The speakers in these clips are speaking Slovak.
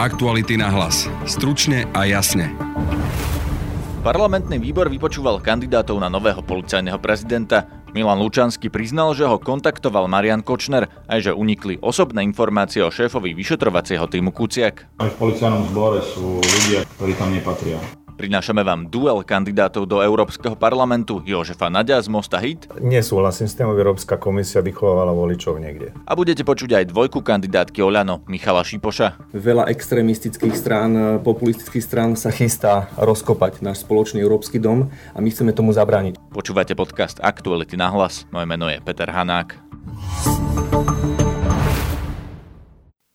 Aktuality na hlas. Stručne a jasne. Parlamentný výbor vypočúval kandidátov na nového policajného prezidenta. Milan Lučanský priznal, že ho kontaktoval Marian Kočner aj že unikli osobné informácie o šéfovi vyšetrovacieho týmu Kuciak. V policajnom zbore sú ľudia, ktorí tam nepatria. Prinášame vám duel kandidátov do Európskeho parlamentu Jožefa Nadia z Mosta Hit. Nesúhlasím s tým, aby Európska komisia vychovávala voličov niekde. A budete počuť aj dvojku kandidátky Oľano, Michala Šipoša. Veľa extrémistických strán, populistických strán sa chystá rozkopať náš spoločný Európsky dom a my chceme tomu zabrániť. Počúvate podcast Aktuality na hlas. Moje meno je Peter Hanák.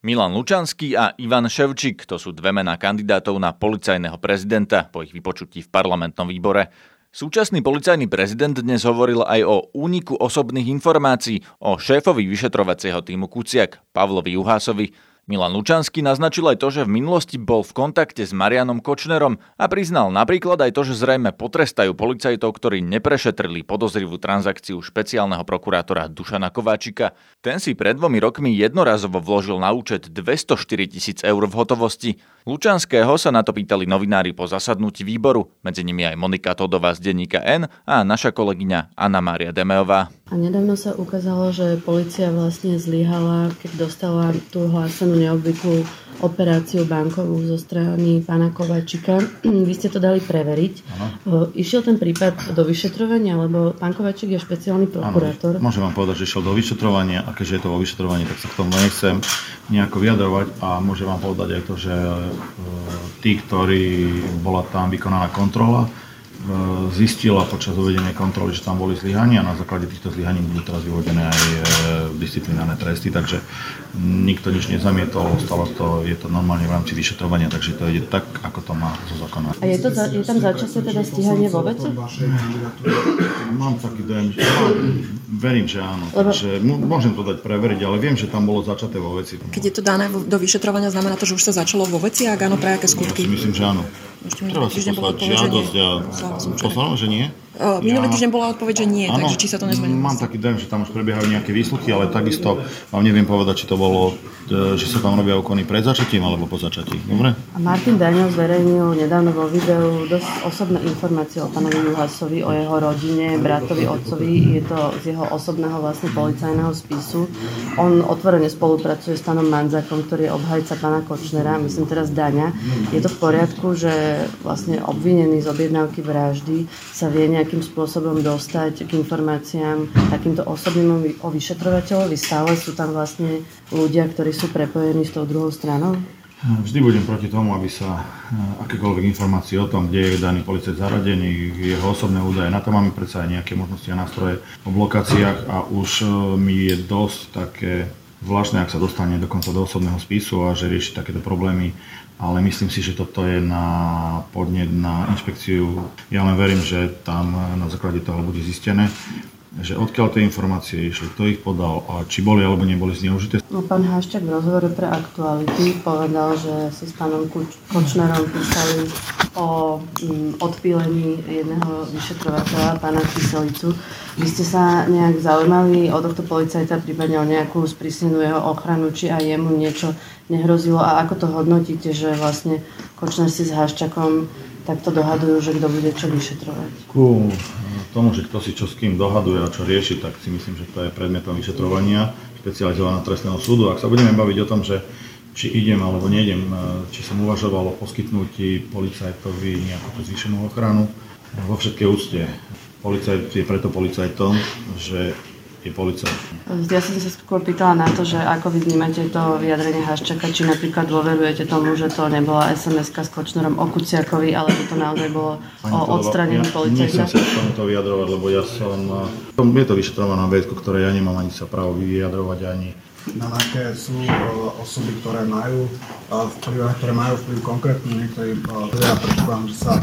Milan Lučanský a Ivan Ševčík, to sú dve mená kandidátov na policajného prezidenta po ich vypočutí v parlamentnom výbore. Súčasný policajný prezident dnes hovoril aj o úniku osobných informácií o šéfovi vyšetrovacieho týmu Kuciak, Pavlovi Juhásovi, Milan Lučanský naznačil aj to, že v minulosti bol v kontakte s Marianom Kočnerom a priznal napríklad aj to, že zrejme potrestajú policajtov, ktorí neprešetrili podozrivú transakciu špeciálneho prokurátora Dušana Kováčika. Ten si pred dvomi rokmi jednorazovo vložil na účet 204 tisíc eur v hotovosti. Lučanského sa na to pýtali novinári po zasadnutí výboru, medzi nimi aj Monika Todová z denníka N a naša kolegyňa Anna Mária Demeová. A nedávno sa ukázalo, že policia vlastne zlyhala, keď dostala tú hlásenú neobvyklú operáciu bankovú zo strany pána Kovačika. Vy ste to dali preveriť. Ano. Išiel ten prípad do vyšetrovania, lebo pán Kovačik je špeciálny prokurátor. Ano, môžem vám povedať, že išiel do vyšetrovania a keďže je to vo vyšetrovaní, tak sa k tomu nechcem nejako vyjadrovať a môžem vám povedať aj to, že e, tí, ktorí bola tam vykonaná kontrola, E, zistila počas uvedenia kontroly, že tam boli zlyhania a na základe týchto zlyhaní budú teraz vyhodené aj e, disciplinárne tresty, takže nikto nič nezamietol, stalo to, je to normálne v rámci vyšetrovania, takže to ide tak, ako to má zo zákona. A je, to za, je tam začasné teda stíhanie vo veci? Mám taký dojem, že verím, že áno, takže môžem to dať preveriť, ale viem, že tam bolo začaté vo veci. Keď je to dané do vyšetrovania, znamená to, že už sa začalo vo veci, ak áno, pre aké skutky? Ja si myslím, že áno. Treba si poslať žiadosť a poslal, že nie? Minulý týždeň bola odpoveď, že nie, ano, takže či sa to nezmenilo? Mám taký dojem, že tam už prebiehajú nejaké výsluchy, ale takisto vám neviem povedať, či to bolo, e, že sa tam robia úkony pred začatím alebo po začatí. Dobre? A Martin Daniel zverejnil nedávno vo videu dosť osobné informácie o pánovi Juhasovi, o jeho rodine, bratovi, otcovi. Je to z jeho osobného vlastne policajného spisu. On otvorene spolupracuje s pánom Manzakom, ktorý je obhajca pána Kočnera, myslím teraz Daňa. Je to v poriadku, že vlastne obvinený z objednávky vraždy sa vie nejak nejakým spôsobom dostať k informáciám takýmto osobným o vyšetrovateľovi. Stále sú tam vlastne ľudia, ktorí sú prepojení s tou druhou stranou? Vždy budem proti tomu, aby sa eh, akékoľvek informácie o tom, kde je daný policajt zaradený, jeho osobné údaje, na to máme predsa aj nejaké možnosti a nástroje o blokáciách a už eh, mi je dosť také zvláštne, ak sa dostane dokonca do osobného spisu a že rieši takéto problémy ale myslím si, že toto je na podnet na inšpekciu. Ja len verím, že tam na základe toho bude zistené, že odkiaľ tie informácie išli, kto ich podal a či boli alebo neboli zneužité. No, pán Haščák v rozhovore pre aktuality povedal, že si s pánom Kočnerom písali o mm, odpílení jedného vyšetrovateľa, pána Kyselicu. Vy ste sa nejak zaujímali o tohto policajta, prípadne o nejakú sprísnenú jeho ochranu, či aj jemu niečo nehrozilo a ako to hodnotíte, že vlastne Kočner si s Haščakom takto dohadujú, že kto bude čo vyšetrovať? Ku tomu, že kto si čo s kým dohaduje a čo rieši, tak si myslím, že to je predmetom vyšetrovania špecializovaného trestného súdu. Ak sa budeme baviť o tom, že či idem alebo nejdem, e, či som uvažoval o poskytnutí policajtovi nejakú zvýšenú ochranu, vo všetkej úcte. Policajt je preto policajtom, že je policajt. Ja som sa skôr pýtala na to, že ako vy vnímate to vyjadrenie Haščaka, či napríklad dôverujete tomu, že to nebola sms s Kočnerom o Kuciakovi, ale že to naozaj bolo o odstranení ja policajta. Nechcem sa k tomuto vyjadrovať, lebo ja som... Je to vyšetrovaná vec, ktoré ja nemám ani sa právo vyjadrovať, ani na aké sú osoby, ktoré majú vplyv, ktoré majú vplyv konkrétne niektorí teda predpokladám, že sa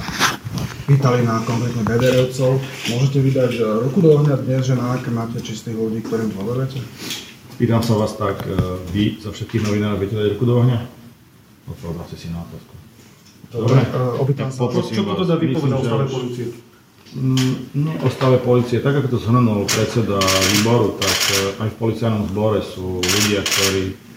pýtali na konkrétne BDRovcov. Môžete vydať ruku do ohňa dnes, že na aké máte čistých ľudí, ktorým dôverujete? Pýtam sa vás tak, e, vy za všetkých novinárov viete dať ruku do ohňa? Odpovedáte si na otázku. Dobre, opýtam sa, čo, čo to teda vypovedal o stave policie? Mm, nie o stave policie. Tak ako to zhrnul predseda výboru, tak e, aj v policajnom zbore sú ľudia, ktorí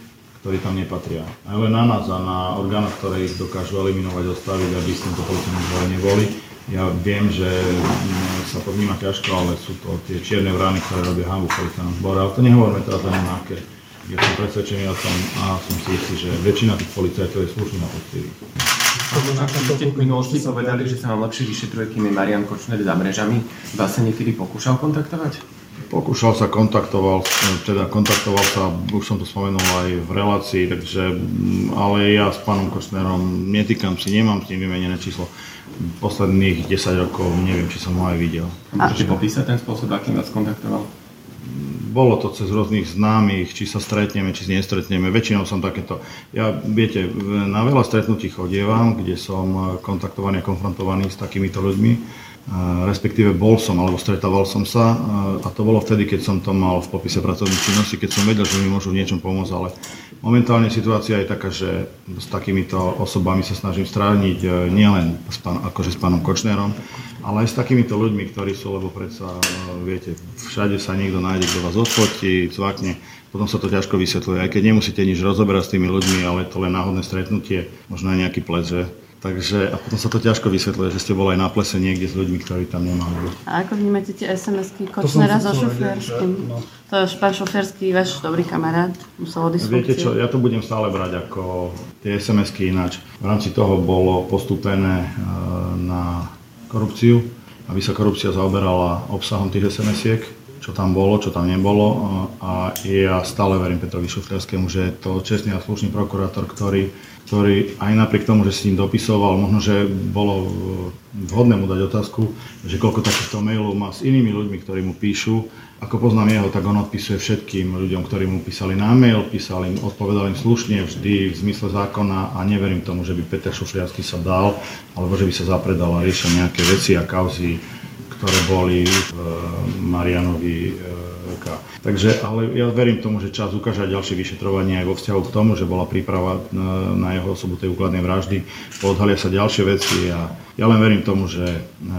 ktorí tam nepatria. A len na nás a na orgánoch, ktoré ich dokážu eliminovať, odstaviť, aby s týmto policajným zbore neboli. Ja viem, že mm, sa to vníma ťažko, ale sú to tie čierne vrány, ktoré robia hambu v policajnom zbore. Ale to nehovoríme teraz ani na aké. Ja som presvedčený o tom a som si istý, že väčšina tých policajtov je slušný na poctivý. Ako ste v minulosti povedali, že sa vám lepšie vyšetruje, kým je Marian Kočner za mrežami. Vás sa niekedy pokúšal kontaktovať? Pokúšal sa, kontaktoval, teda kontaktoval sa, už som to spomenul aj v relácii, takže, mm, ale ja s pánom Kočnerom netýkam si, nemám s ním vymenené číslo. Posledných 10 rokov neviem, či som ho aj videl. Môžete popísať ten spôsob, akým vás kontaktoval? Bolo to cez rôznych známych, či sa stretneme, či nestretneme. Väčšinou som takéto. Ja, viete, na veľa stretnutí chodievam, kde som kontaktovaný a konfrontovaný s takýmito ľuďmi respektíve bol som, alebo stretával som sa a to bolo vtedy, keď som to mal v popise pracovnej činnosti, keď som vedel, že mi môžu v niečom pomôcť, ale momentálne situácia je taká, že s takýmito osobami sa snažím strániť e, nielen s pán, akože s pánom Kočnerom, ale aj s takýmito ľuďmi, ktorí sú, lebo predsa, e, viete, všade sa niekto nájde, kto vás odfotí, cvakne, potom sa to ťažko vysvetľuje, aj keď nemusíte nič rozoberať s tými ľuďmi, ale to len náhodné stretnutie, možno aj nejaký ples, že Takže, a potom sa to ťažko vysvetľuje, že ste boli aj na plese niekde s ľuďmi, ktorí tam nemali. A ako vnímate tie SMS-ky Kočnera so Šoférským? No. To je pán Šoférsky, váš dobrý kamarát, musel odísť Viete čo, ja to budem stále brať ako tie SMS-ky ináč. V rámci toho bolo postúpené e, na korupciu, aby sa korupcia zaoberala obsahom tých SMS-iek, čo tam bolo, čo tam nebolo. E, a ja stále verím Petrovi Šoférskému, že je to čestný a slušný prokurátor, ktorý ktorý aj napriek tomu, že si ním dopisoval, možno, že bolo vhodné mu dať otázku, že koľko takýchto mailov má s inými ľuďmi, ktorí mu píšu. Ako poznám jeho, tak on odpisuje všetkým ľuďom, ktorí mu písali na mail, písal im, odpovedal im slušne, vždy v zmysle zákona a neverím tomu, že by Peter Šufliarsky sa dal, alebo že by sa zapredal a riešil nejaké veci a kauzy, ktoré boli v Marianovi roka. Takže, ale ja verím tomu, že čas ukáže ďalšie vyšetrovanie aj vo vzťahu k tomu, že bola príprava na, na jeho osobu tej úkladnej vraždy. Odhalia sa ďalšie veci a ja len verím tomu, že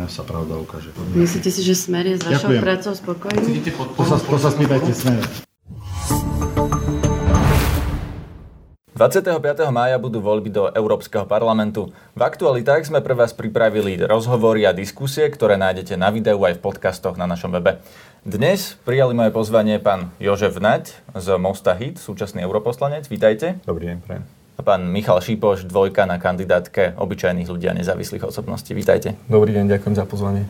sa pravda ukáže. Myslíte si, že Smer je s vašou prácou spokojný? To sa, to sa spýtajte Smer. 25. mája budú voľby do Európskeho parlamentu. V aktualitách sme pre vás pripravili rozhovory a diskusie, ktoré nájdete na videu aj v podcastoch na našom webe. Dnes prijali moje pozvanie pán Jožef Nať z Mosta Hit, súčasný europoslanec. Vítajte. Dobrý deň, prajem. A pán Michal Šipoš, dvojka na kandidátke obyčajných ľudí a nezávislých osobností. Vítajte. Dobrý deň, ďakujem za pozvanie.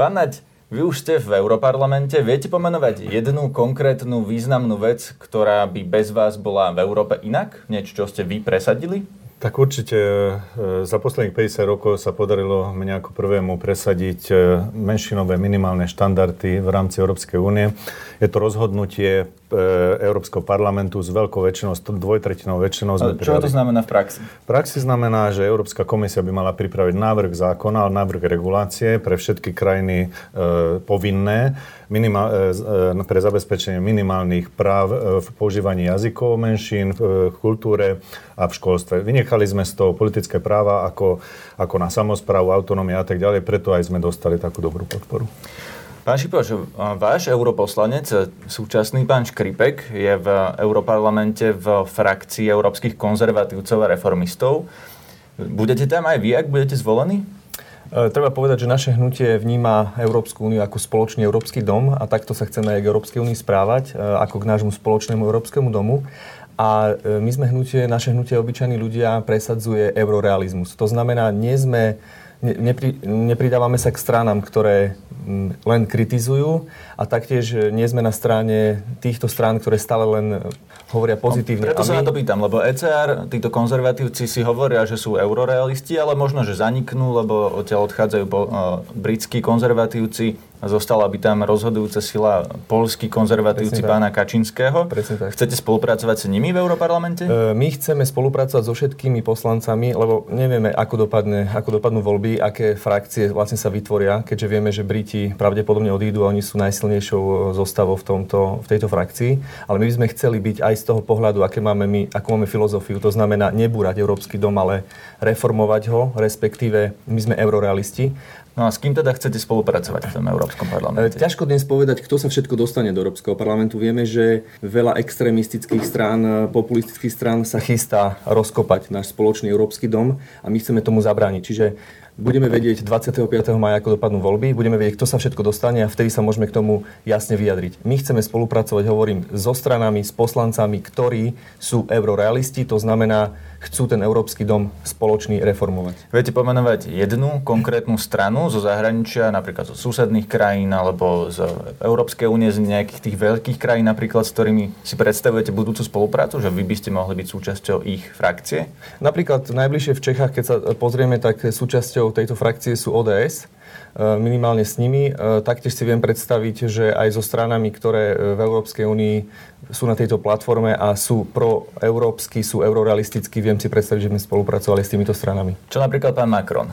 Pán Nať, vy už ste v Europarlamente. Viete pomenovať jednu konkrétnu významnú vec, ktorá by bez vás bola v Európe inak? Niečo, čo ste vy presadili? Tak určite e, za posledných 50 rokov sa podarilo mne ako prvému presadiť e, menšinové minimálne štandardy v rámci Európskej únie. Je to rozhodnutie e, Európskeho parlamentu s veľkou väčšinou, s dvojtretinou väčšinou. Sme čo to znamená v praxi? V praxi znamená, že Európska komisia by mala pripraviť návrh zákona, návrh regulácie pre všetky krajiny e, povinné minimál, e, pre zabezpečenie minimálnych práv v používaní jazykov menšín, v kultúre a v školstve. Vynechali sme z toho politické práva ako, ako na samozprávu, autonómia a tak ďalej, preto aj sme dostali takú dobrú podporu. Pán Šipoš, váš europoslanec, súčasný pán Škripek, je v Europarlamente v frakcii európskych konzervatívcov a reformistov. Budete tam aj vy, ak budete zvolení? E, treba povedať, že naše hnutie vníma Európsku úniu ako spoločný európsky dom a takto sa chceme aj k Európskej únii správať, e, ako k nášmu spoločnému európskemu domu. A e, my sme hnutie, naše hnutie obyčajní ľudia presadzuje eurorealizmus. To znamená, nie sme nepri, nepridávame sa k stranám, ktoré len kritizujú a taktiež nie sme na strane týchto strán, ktoré stále len hovoria pozitívne. No, preto sa my... na to pýtam, lebo ECR, títo konzervatívci si hovoria, že sú eurorealisti, ale možno, že zaniknú, lebo odtiaľ odchádzajú po, uh, britskí konzervatívci zostala by tam rozhodujúca sila polskí konzervatívci pána Kačinského. Chcete spolupracovať s nimi v Európarlamente? E, my chceme spolupracovať so všetkými poslancami, lebo nevieme, ako, dopadne, ako dopadnú voľby, aké frakcie vlastne sa vytvoria, keďže vieme, že Briti pravdepodobne odídu a oni sú najsilnejšou e, zostavou v, tomto, v tejto frakcii. Ale my by sme chceli byť aj z toho pohľadu, aké máme my, akú máme filozofiu. To znamená nebúrať Európsky dom, ale reformovať ho, respektíve my sme eurorealisti No a s kým teda chcete spolupracovať v tom Európskom Európskom parlamente? Ťažko dnes povedať, kto sa všetko dostane do Európskeho parlamentu. Vieme, že veľa extrémistických strán, populistických strán sa chystá rozkopať náš spoločný Európsky dom a my chceme tomu zabrániť. Čiže budeme vedieť 25. maja, ako dopadnú voľby, budeme vedieť, kto sa všetko dostane a vtedy sa môžeme k tomu jasne vyjadriť. My chceme spolupracovať, hovorím, so stranami, s poslancami, ktorí sú eurorealisti, to znamená, chcú ten Európsky dom spoločný reformovať. Viete pomenovať jednu konkrétnu stranu zo zahraničia, napríklad zo susedných krajín alebo z Európskej únie, z nejakých tých veľkých krajín, napríklad s ktorými si predstavujete budúcu spoluprácu, že vy by ste mohli byť súčasťou ich frakcie? Napríklad najbližšie v Čechách, keď sa pozrieme, tak súčasťou tejto frakcie sú ODS E, minimálne s nimi. E, taktiež si viem predstaviť, že aj so stranami, ktoré e, v Európskej únii sú na tejto platforme a sú proeurópsky, sú eurorealistickí, viem si predstaviť, že sme spolupracovali s týmito stranami. Čo napríklad pán Macron?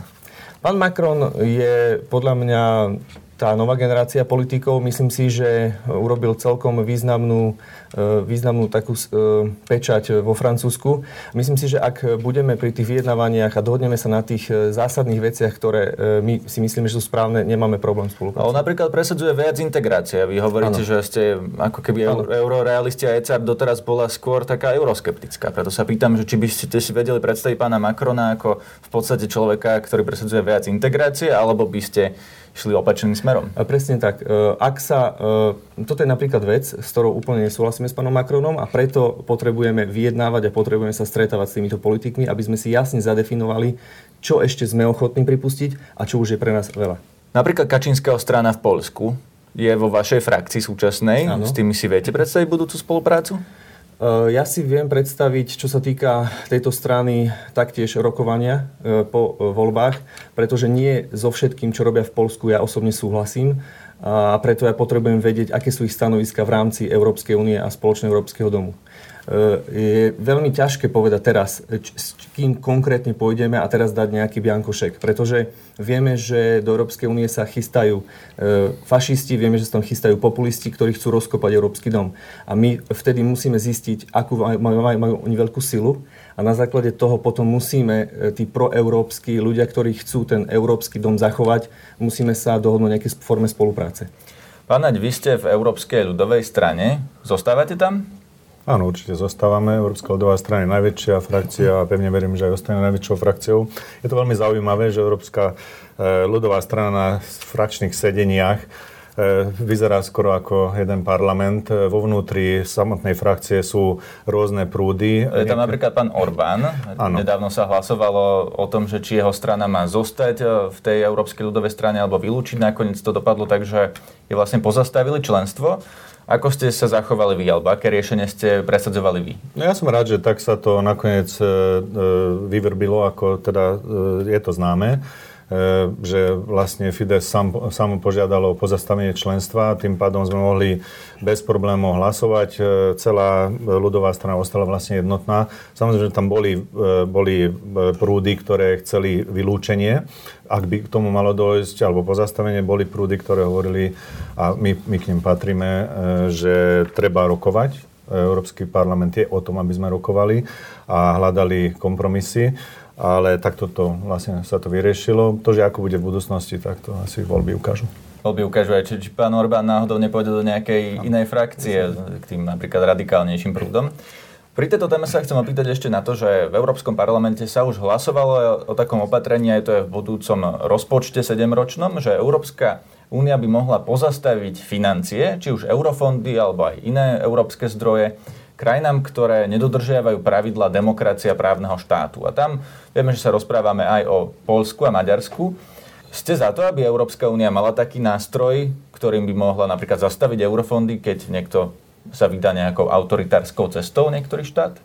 Pán Macron je podľa mňa tá nová generácia politikov, myslím si, že urobil celkom významnú, e, významnú takú e, pečať vo Francúzsku. Myslím si, že ak budeme pri tých vyjednávaniach a dohodneme sa na tých e, zásadných veciach, ktoré my si myslíme, že sú správne, nemáme problém spolupracovať. On napríklad presadzuje viac integrácie. Vy hovoríte, ano. že ste ako keby ano. eurorealisti a ECR doteraz bola skôr taká euroskeptická. Preto sa pýtam, že či by ste si vedeli predstaviť pána Macrona ako v podstate človeka, ktorý presadzuje viac integrácie, alebo by ste šli opačným smerom. A presne tak. E, ak sa, e, toto je napríklad vec, s ktorou úplne nesúhlasíme s pánom Macronom a preto potrebujeme vyjednávať a potrebujeme sa stretávať s týmito politikmi, aby sme si jasne zadefinovali, čo ešte sme ochotní pripustiť a čo už je pre nás veľa. Napríklad Kačínskeho strana v Polsku je vo vašej frakcii súčasnej. Ano. S tými si viete predstaviť budúcu spoluprácu? Eh, ja si viem predstaviť, čo sa týka tejto strany, taktiež rokovania eh, po eh, voľbách, pretože nie so všetkým, čo robia v Polsku, ja osobne súhlasím a preto ja potrebujem vedieť, aké sú ich stanoviska v rámci Európskej únie a spoločného Európskeho domu. Je veľmi ťažké povedať teraz, s kým konkrétne pôjdeme a teraz dať nejaký biankošek, pretože vieme, že do Európskej únie sa chystajú fašisti, vieme, že sa tam chystajú populisti, ktorí chcú rozkopať Európsky dom. A my vtedy musíme zistiť, akú majú, majú, majú oni veľkú silu a na základe toho potom musíme, tí proeurópsky ľudia, ktorí chcú ten Európsky dom zachovať, musíme sa dohodnúť nejaké forme spolupráce. Pán vy ste v Európskej ľudovej strane. Zostávate tam? Áno, určite zostávame. Európska ľudová strana je najväčšia frakcia a pevne verím, že aj ostane najväčšou frakciou. Je to veľmi zaujímavé, že Európska e, ľudová strana na frakčných sedeniach e, vyzerá skoro ako jeden parlament. E, vo vnútri samotnej frakcie sú rôzne prúdy. Je tam napríklad pán Orbán. Ano. Nedávno sa hlasovalo o tom, že či jeho strana má zostať v tej Európskej ľudovej strane alebo vylúčiť. Nakoniec to dopadlo tak, že je vlastne pozastavili členstvo. Ako ste sa zachovali vy, alebo aké riešenie ste presadzovali vy? No ja som rád, že tak sa to nakoniec e, e vyvrbilo, ako teda e, je to známe. E, že vlastne Fides sám, sám požiadalo o pozastavenie členstva, tým pádom sme mohli bez problémov hlasovať. E, celá ľudová strana ostala vlastne jednotná. Samozrejme, že tam boli, e, boli prúdy, ktoré chceli vylúčenie. Ak by k tomu malo dojsť, alebo pozastavenie, boli prúdy, ktoré hovorili, a my, my k nim patríme, že treba rokovať. Európsky parlament je o tom, aby sme rokovali a hľadali kompromisy ale takto to vlastne sa to vyriešilo. To, že ako bude v budúcnosti, tak to asi voľby ukážu. Voľby ukážu aj, či, či pán Orbán náhodou nepôjde do nejakej no. inej frakcie, k tým napríklad radikálnejším prúdom. Pri tejto téme sa chcem opýtať ešte na to, že v Európskom parlamente sa už hlasovalo o takom opatrení, aj to je v budúcom rozpočte 7-ročnom, že Európska únia by mohla pozastaviť financie, či už eurofondy alebo aj iné európske zdroje, krajinám, ktoré nedodržiavajú pravidla demokracia právneho štátu. A tam vieme, že sa rozprávame aj o Polsku a Maďarsku. Ste za to, aby Európska únia mala taký nástroj, ktorým by mohla napríklad zastaviť eurofondy, keď niekto sa vydá nejakou autoritárskou cestou niektorý štát?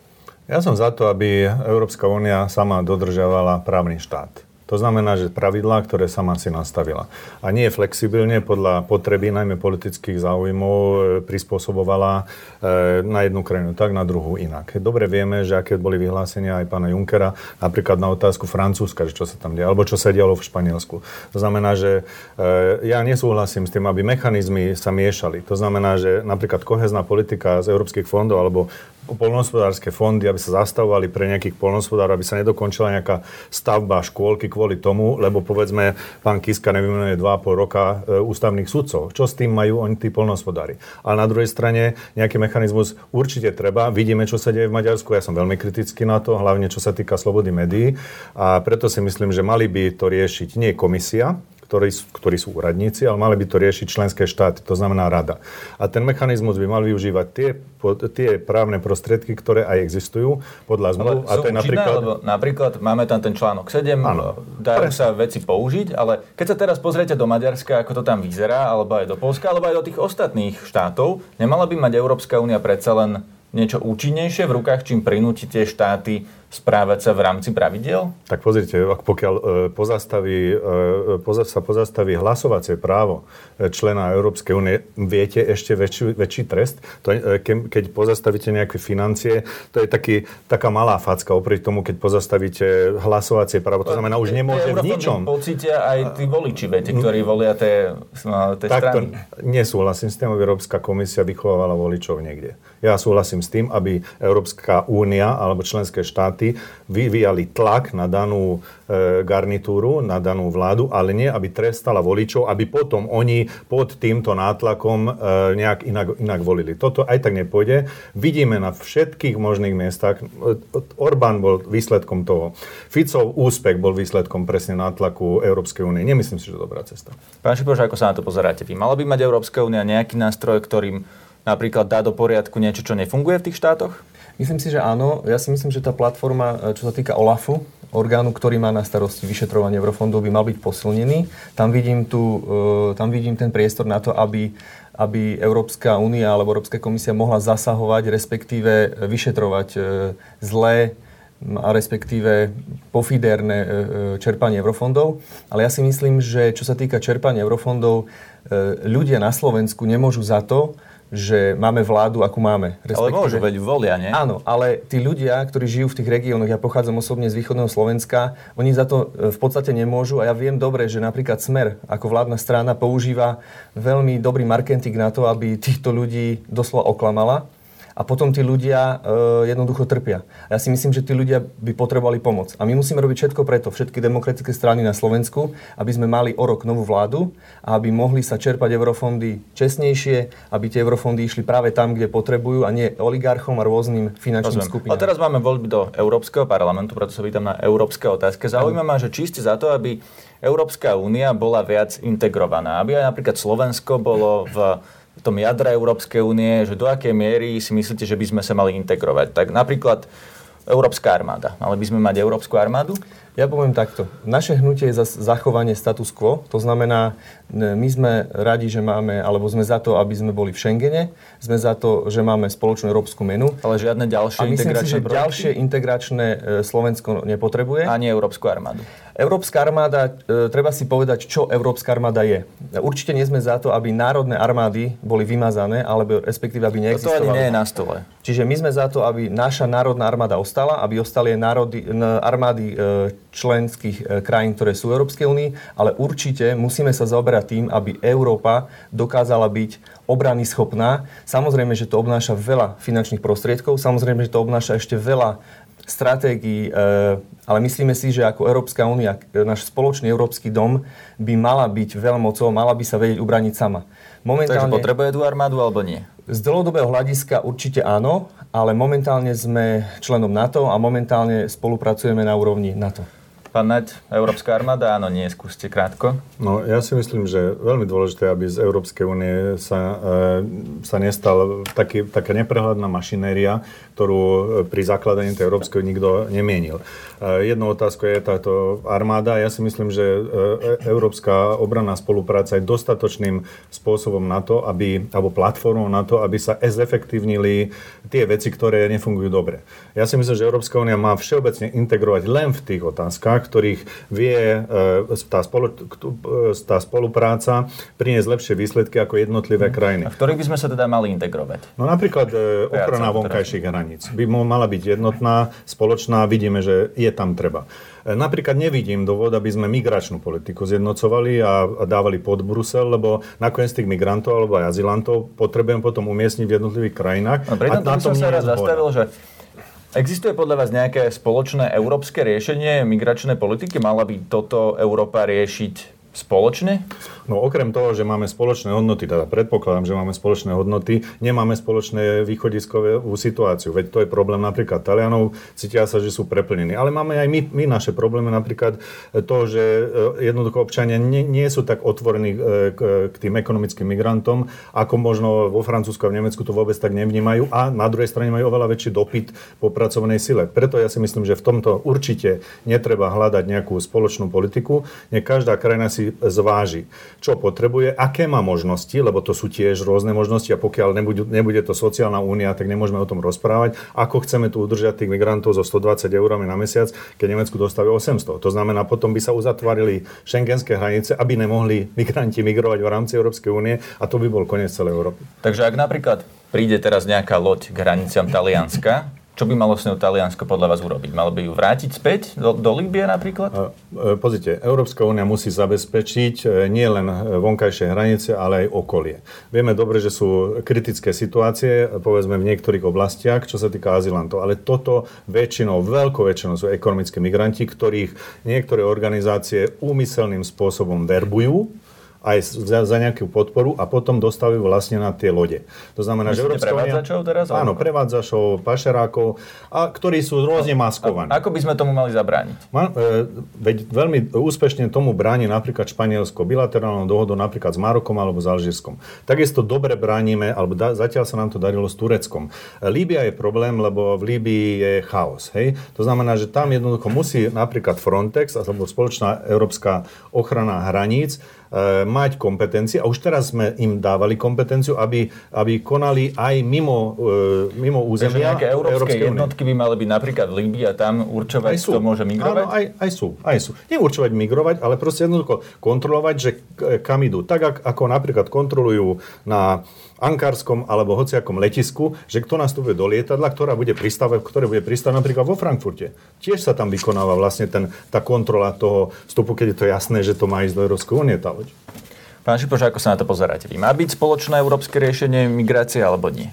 Ja som za to, aby Európska únia sama dodržiavala právny štát. To znamená, že pravidlá, ktoré sama si nastavila. A nie flexibilne podľa potreby, najmä politických záujmov, e, prispôsobovala e, na jednu krajinu tak, na druhú inak. Dobre vieme, že aké boli vyhlásenia aj pána Junkera, napríklad na otázku Francúzska, že čo sa tam deje, alebo čo sa dialo v Španielsku. To znamená, že e, ja nesúhlasím s tým, aby mechanizmy sa miešali. To znamená, že napríklad kohezná politika z európskych fondov alebo polnohospodárske fondy, aby sa zastavovali pre nejakých polnohospodárov, aby sa nedokončila nejaká stavba škôlky kvôli kvôli tomu, lebo povedzme, pán Kiska nevymenuje 2,5 roka e, ústavných sudcov. Čo s tým majú oni tí polnospodári? Ale na druhej strane nejaký mechanizmus určite treba. Vidíme, čo sa deje v Maďarsku. Ja som veľmi kritický na to, hlavne čo sa týka slobody médií. A preto si myslím, že mali by to riešiť nie komisia, ktorí, ktorí sú úradníci, ale mali by to riešiť členské štáty, to znamená rada. A ten mechanizmus by mal využívať tie, tie právne prostriedky, ktoré aj existujú podľa zmluv. A to je napríklad... Lebo napríklad máme tam ten článok 7, ano, dajú pre... sa veci použiť, ale keď sa teraz pozriete do Maďarska, ako to tam vyzerá, alebo aj do Polska, alebo aj do tých ostatných štátov, nemala by mať Európska únia predsa len niečo účinnejšie v rukách, čím prinúti tie štáty správať sa v rámci pravidel? Tak pozrite, pokiaľ e, pozastaví, e, sa pozastaví hlasovacie právo e, člena Európskej únie, viete ešte väčší, väčší trest? To, keď pozastavíte nejaké financie, to je taký, taká malá facka oproti tomu, keď pozastavíte hlasovacie právo. To znamená, už nemôže v ničom. pocítia aj tí voliči, viete, ktorí volia tie, tie strany. Nesúhlasím s tým, aby Európska komisia vychovávala voličov niekde. Ja súhlasím s tým, aby Európska únia alebo členské štáty štáty vyvíjali tlak na danú e, garnitúru, na danú vládu, ale nie, aby trestala voličov, aby potom oni pod týmto nátlakom e, nejak inak, inak volili. Toto aj tak nepôjde. Vidíme na všetkých možných miestach. Orbán bol výsledkom toho. Ficov úspech bol výsledkom presne nátlaku Európskej únie. Nemyslím si, že to je dobrá cesta. Pán Šipoš, ako sa na to pozeráte vy? Mala by mať Európska únia nejaký nástroj, ktorým napríklad dá do poriadku niečo, čo nefunguje v tých štátoch? Myslím si, že áno. Ja si myslím, že tá platforma, e, čo sa týka OLAFu, orgánu, ktorý má na starosti vyšetrovanie eurofondov, by mal byť posilnený. Tam vidím, tu, e, tam vidím ten priestor na to, aby, aby Európska únia alebo Európska komisia mohla zasahovať, respektíve vyšetrovať e, zlé a respektíve pofiderné čerpanie eurofondov. Ale ja si myslím, že čo sa týka čerpania eurofondov, ľudia na Slovensku nemôžu za to, že máme vládu, akú máme. Ale môžu, veď volia, nie? Áno, ale tí ľudia, ktorí žijú v tých regiónoch, ja pochádzam osobne z východného Slovenska, oni za to e, v podstate nemôžu a ja viem dobre, že napríklad Smer ako vládna strana používa veľmi dobrý marketing na to, aby týchto ľudí doslova oklamala a potom tí ľudia e, jednoducho trpia. Ja si myslím, že tí ľudia by potrebovali pomoc. A my musíme robiť všetko preto, všetky demokratické strany na Slovensku, aby sme mali o rok novú vládu a aby mohli sa čerpať eurofondy čestnejšie, aby tie eurofondy išli práve tam, kde potrebujú a nie oligarchom a rôznym finančným Rozumiem. skupinám. A teraz máme voľby do Európskeho parlamentu, preto sa pýtam na európske otázky. Zaujíma ma, že či ste za to, aby Európska únia bola viac integrovaná, aby aj napríklad Slovensko bolo v v tom jadre Európskej únie, že do akej miery si myslíte, že by sme sa mali integrovať. Tak napríklad Európska armáda. Mali by sme mať Európsku armádu? Ja poviem takto. Naše hnutie je za zachovanie status quo. To znamená, my sme radi, že máme, alebo sme za to, aby sme boli v Schengene. Sme za to, že máme spoločnú európsku menu. Ale žiadne ďalšie A myslím integračné si, že projekty? ďalšie integračné e, Slovensko nepotrebuje. Ani Európsku armádu. Európska armáda, e, treba si povedať, čo Európska armáda je. Určite nie sme za to, aby národné armády boli vymazané, alebo respektíve, aby neexistovali. To ani nie je na stole. Čiže my sme za to, aby naša národná armáda ostala, aby ostali národy, armády e, členských e, krajín, ktoré sú v Európskej únii, ale určite musíme sa zaoberať tým, aby Európa dokázala byť obrany schopná. Samozrejme, že to obnáša veľa finančných prostriedkov, samozrejme, že to obnáša ešte veľa stratégií, eh, ale myslíme si, že ako Európska únia, náš spoločný európsky dom by mala byť veľmocou, mala by sa vedieť ubraniť sama. Momentálne, Takže potrebuje tú armádu alebo nie? Z dlhodobého hľadiska určite áno, ale momentálne sme členom NATO a momentálne spolupracujeme na úrovni NATO. Pán Naď, Európska armáda, áno, nie, skúste krátko. No, ja si myslím, že veľmi dôležité, aby z Európskej únie sa, e, sa nestal taký, taká neprehľadná mašinéria, ktorú e, pri zakladaní tej Európskej nikto nemienil. E, jednou otázkou je táto armáda. Ja si myslím, že e, Európska obranná spolupráca je dostatočným spôsobom na to, aby, alebo platformou na to, aby sa zefektívnili tie veci, ktoré nefungujú dobre. Ja si myslím, že Európska únia má všeobecne integrovať len v tých otázkach, ktorých vie tá, spolu, tá spolupráca priniesť lepšie výsledky ako jednotlivé mhm. krajiny. A v ktorých by sme sa teda mali integrovať? No napríklad ochrana vonkajších hraníc hraníc. By mala byť jednotná, spoločná, vidíme, že je tam treba. E, napríklad nevidím dôvod, aby sme migračnú politiku zjednocovali a dávali pod Brusel, lebo nakoniec tých migrantov alebo aj azylantov potrebujem potom umiestniť v jednotlivých krajinách. No, a na tom som sa raz zastavil, že Existuje podľa vás nejaké spoločné európske riešenie migračnej politiky? Mala by toto Európa riešiť spoločne? No okrem toho, že máme spoločné hodnoty, teda predpokladám, že máme spoločné hodnoty, nemáme spoločné východiskovú situáciu. Veď to je problém napríklad Talianov, cítia sa, že sú preplnení. Ale máme aj my, my naše problémy, napríklad to, že e, jednoducho občania nie, nie sú tak otvorení e, k, k tým ekonomickým migrantom, ako možno vo Francúzsku a v Nemecku to vôbec tak nevnímajú a na druhej strane majú oveľa väčší dopyt po pracovnej sile. Preto ja si myslím, že v tomto určite netreba hľadať nejakú spoločnú politiku. Nie každá krajina si zváži čo potrebuje, aké má možnosti, lebo to sú tiež rôzne možnosti a pokiaľ nebude, nebude to sociálna únia, tak nemôžeme o tom rozprávať, ako chceme tu udržať tých migrantov zo 120 eurami na mesiac, keď Nemecku dostávajú 800. To znamená, potom by sa uzatvorili šengenské hranice, aby nemohli migranti migrovať v rámci Európskej únie a to by bol koniec celej Európy. Takže ak napríklad príde teraz nejaká loď k hraniciam Talianska, čo by malo s ňou Taliansko podľa vás urobiť? Malo by ju vrátiť späť do, do Líbie napríklad? E, pozrite, Európska únia musí zabezpečiť e, nie len vonkajšie hranice, ale aj okolie. Vieme dobre, že sú kritické situácie, povedzme v niektorých oblastiach, čo sa týka azylantov, ale toto väčšinou, veľkou väčšinou sú ekonomickí migranti, ktorých niektoré organizácie úmyselným spôsobom verbujú aj za, za nejakú podporu a potom dostavujú vlastne na tie lode. To znamená, Myslíte že Európska prevádzačov teraz? Áno, prevádzačov, pašerákov, a, ktorí sú rôzne maskovaní. A, ako by sme tomu mali zabrániť? Ma, e, veď veľmi úspešne tomu bráni napríklad Španielsko bilaterálnou dohodou napríklad s Marokom alebo s Alžírskom. Takisto dobre bránime, alebo da, zatiaľ sa nám to darilo s Tureckom. E, Líbia je problém, lebo v Líbii je chaos. Hej? To znamená, že tam jednoducho musí napríklad Frontex alebo spoločná európska ochrana hraníc mať kompetencie a už teraz sme im dávali kompetenciu, aby, aby konali aj mimo, e, mimo územia. Takže nejaké európske jednotky by mali byť napríklad v Líbii a tam určovať, kto môže migrovať? Áno, aj, aj sú, aj sú. Nie určovať migrovať, ale proste jednoducho kontrolovať, že kam idú. Tak ako napríklad kontrolujú na Ankarskom alebo hociakom letisku, že kto nastúpe do lietadla, ktorá bude pristávať, ktoré bude pristávať napríklad vo Frankfurte. Tiež sa tam vykonáva vlastne ten, tá kontrola toho vstupu, keď je to jasné, že to má ísť do Európskej únie tá loď. Pán Šipoš, ako sa na to pozeráte? Má byť spoločné európske riešenie migrácie alebo nie?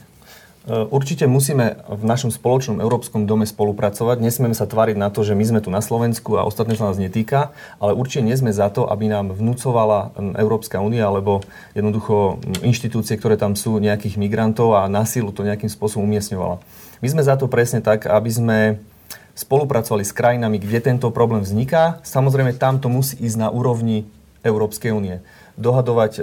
E, určite musíme v našom spoločnom európskom dome spolupracovať. Nesmieme sa tváriť na to, že my sme tu na Slovensku a ostatné sa nás netýka, ale určite nie sme za to, aby nám vnúcovala Európska únia alebo jednoducho inštitúcie, ktoré tam sú, nejakých migrantov a na silu to nejakým spôsobom umiestňovala. My sme za to presne tak, aby sme spolupracovali s krajinami, kde tento problém vzniká. Samozrejme, tam to musí ísť na úrovni Európskej únie. Dohadovať e,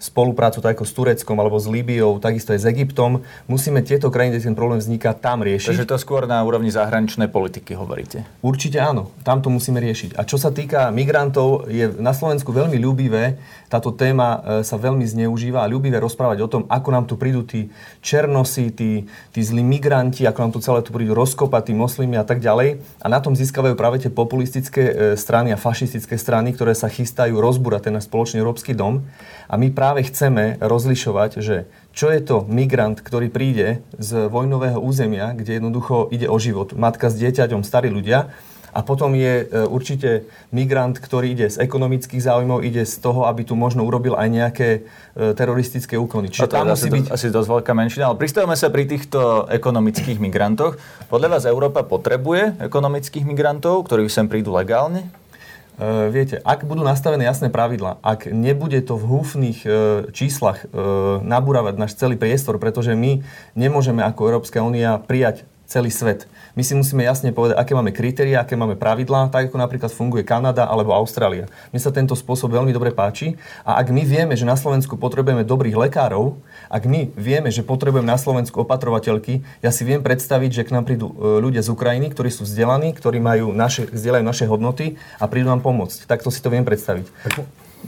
spoluprácu tak ako s Tureckom alebo s Líbiou, takisto aj s Egyptom. Musíme tieto krajiny, kde ten problém vzniká, tam riešiť. Takže to skôr na úrovni zahraničnej politiky hovoríte? Určite áno, tam to musíme riešiť. A čo sa týka migrantov, je na Slovensku veľmi ľúbivé, táto téma e, sa veľmi zneužíva a ľúbivé rozprávať o tom, ako nám tu prídu tí černosi, tí, tí zlí migranti, ako nám tu celé tu prídu rozkopať, tí moslimy a tak ďalej. A na tom získavajú práve tie populistické e, strany a fašistické strany, ktoré sa chystajú rozbúrať ten spoločný európsky dom. A my práve chceme rozlišovať, že čo je to migrant, ktorý príde z vojnového územia, kde jednoducho ide o život. Matka s dieťaťom, starí ľudia. A potom je e, určite migrant, ktorý ide z ekonomických záujmov, ide z toho, aby tu možno urobil aj nejaké e, teroristické úkony. Čiže tam musí byť... asi dosť veľká menšina, ale pristavme sa pri týchto ekonomických migrantoch. Podľa vás Európa potrebuje ekonomických migrantov, ktorí sem prídu legálne? Uh, viete, ak budú nastavené jasné pravidla, ak nebude to v húfnych uh, číslach uh, nabúravať náš celý priestor, pretože my nemôžeme ako Európska únia prijať celý svet. My si musíme jasne povedať, aké máme kritéria, aké máme pravidlá, tak ako napríklad funguje Kanada alebo Austrália. Mne sa tento spôsob veľmi dobre páči a ak my vieme, že na Slovensku potrebujeme dobrých lekárov, ak my vieme, že potrebujeme na Slovensku opatrovateľky, ja si viem predstaviť, že k nám prídu e, ľudia z Ukrajiny, ktorí sú vzdelaní, ktorí majú naše, vzdelajú naše hodnoty a prídu nám pomôcť. Takto si to viem predstaviť.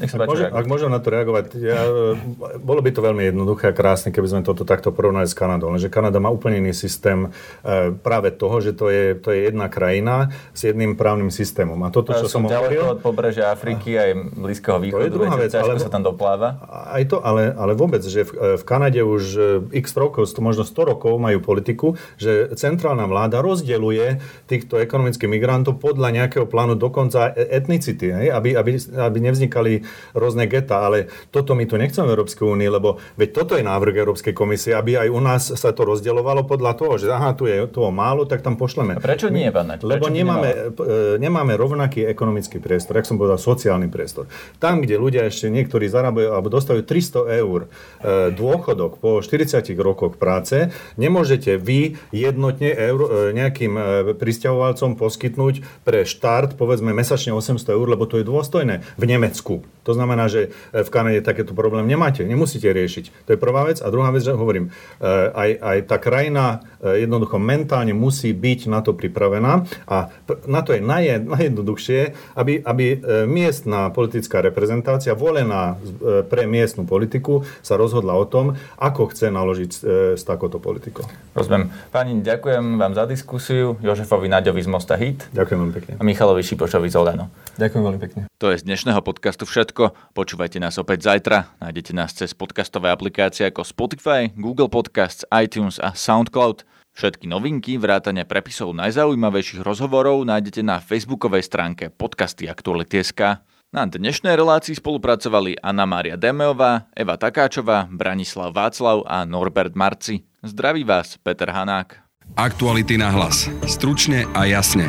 Nech sa páči, ak, môžem na to reagovať, ja, e, bolo by to veľmi jednoduché a krásne, keby sme toto takto porovnali s Kanadou. Lenže Kanada má úplne iný systém e, práve toho, že to je, to je jedna krajina s jedným právnym systémom. A toto, čo som hovoril... od pobrežia Afriky aj Blízkeho východu, to je druhá vec, ale, sa tam dopláva. Aj to, ale, ale vôbec, že v, v Kanade už e, x rokov, možno 100 rokov majú politiku, že centrálna vláda rozdeluje týchto ekonomických migrantov podľa nejakého plánu dokonca etnicity, hej? Aby, aby, aby nevznikali rôzne geta, ale toto my tu nechceme v Európskej únii, lebo veď toto je návrh Európskej komisie, aby aj u nás sa to rozdielovalo podľa toho, že aha, tu je toho málo, tak tam pošleme. A prečo nie, Naď? Lebo nemáme, e, nemáme rovnaký ekonomický priestor, jak som povedal, sociálny priestor. Tam, kde ľudia ešte niektorí zarábajú alebo dostávajú 300 eur e, dôchodok po 40 rokoch práce, nemôžete vy jednotne eur, e, nejakým pristahovalcom poskytnúť pre štart, povedzme, mesačne 800 eur, lebo to je dôstojné v Nemecku. To znamená, že v Kanade takéto problém nemáte, nemusíte riešiť. To je prvá vec. A druhá vec, že hovorím, aj, aj tá krajina jednoducho mentálne musí byť na to pripravená a na to je naj, najjednoduchšie, aby, aby miestna politická reprezentácia volená pre miestnu politiku sa rozhodla o tom, ako chce naložiť s takouto politikou. Rozumiem. Pani, ďakujem vám za diskusiu. Jožefovi Naďovi z Mosta Hit. Ďakujem veľmi pekne. A Michalovi Šipošovi z Olano. Ďakujem veľmi pekne. To je z dnešného podcastu všetko. Počúvajte nás opäť zajtra. Nájdete nás cez podcastové aplikácie ako Spotify, Google Podcasts, iTunes a SoundCloud. Všetky novinky, vrátane prepisov najzaujímavejších rozhovorov nájdete na facebookovej stránke podcasty Aktuality.sk. Na dnešnej relácii spolupracovali Anna Mária Demeová, Eva Takáčová, Branislav Václav a Norbert Marci. Zdraví vás, Peter Hanák. Aktuality na hlas. Stručne a jasne.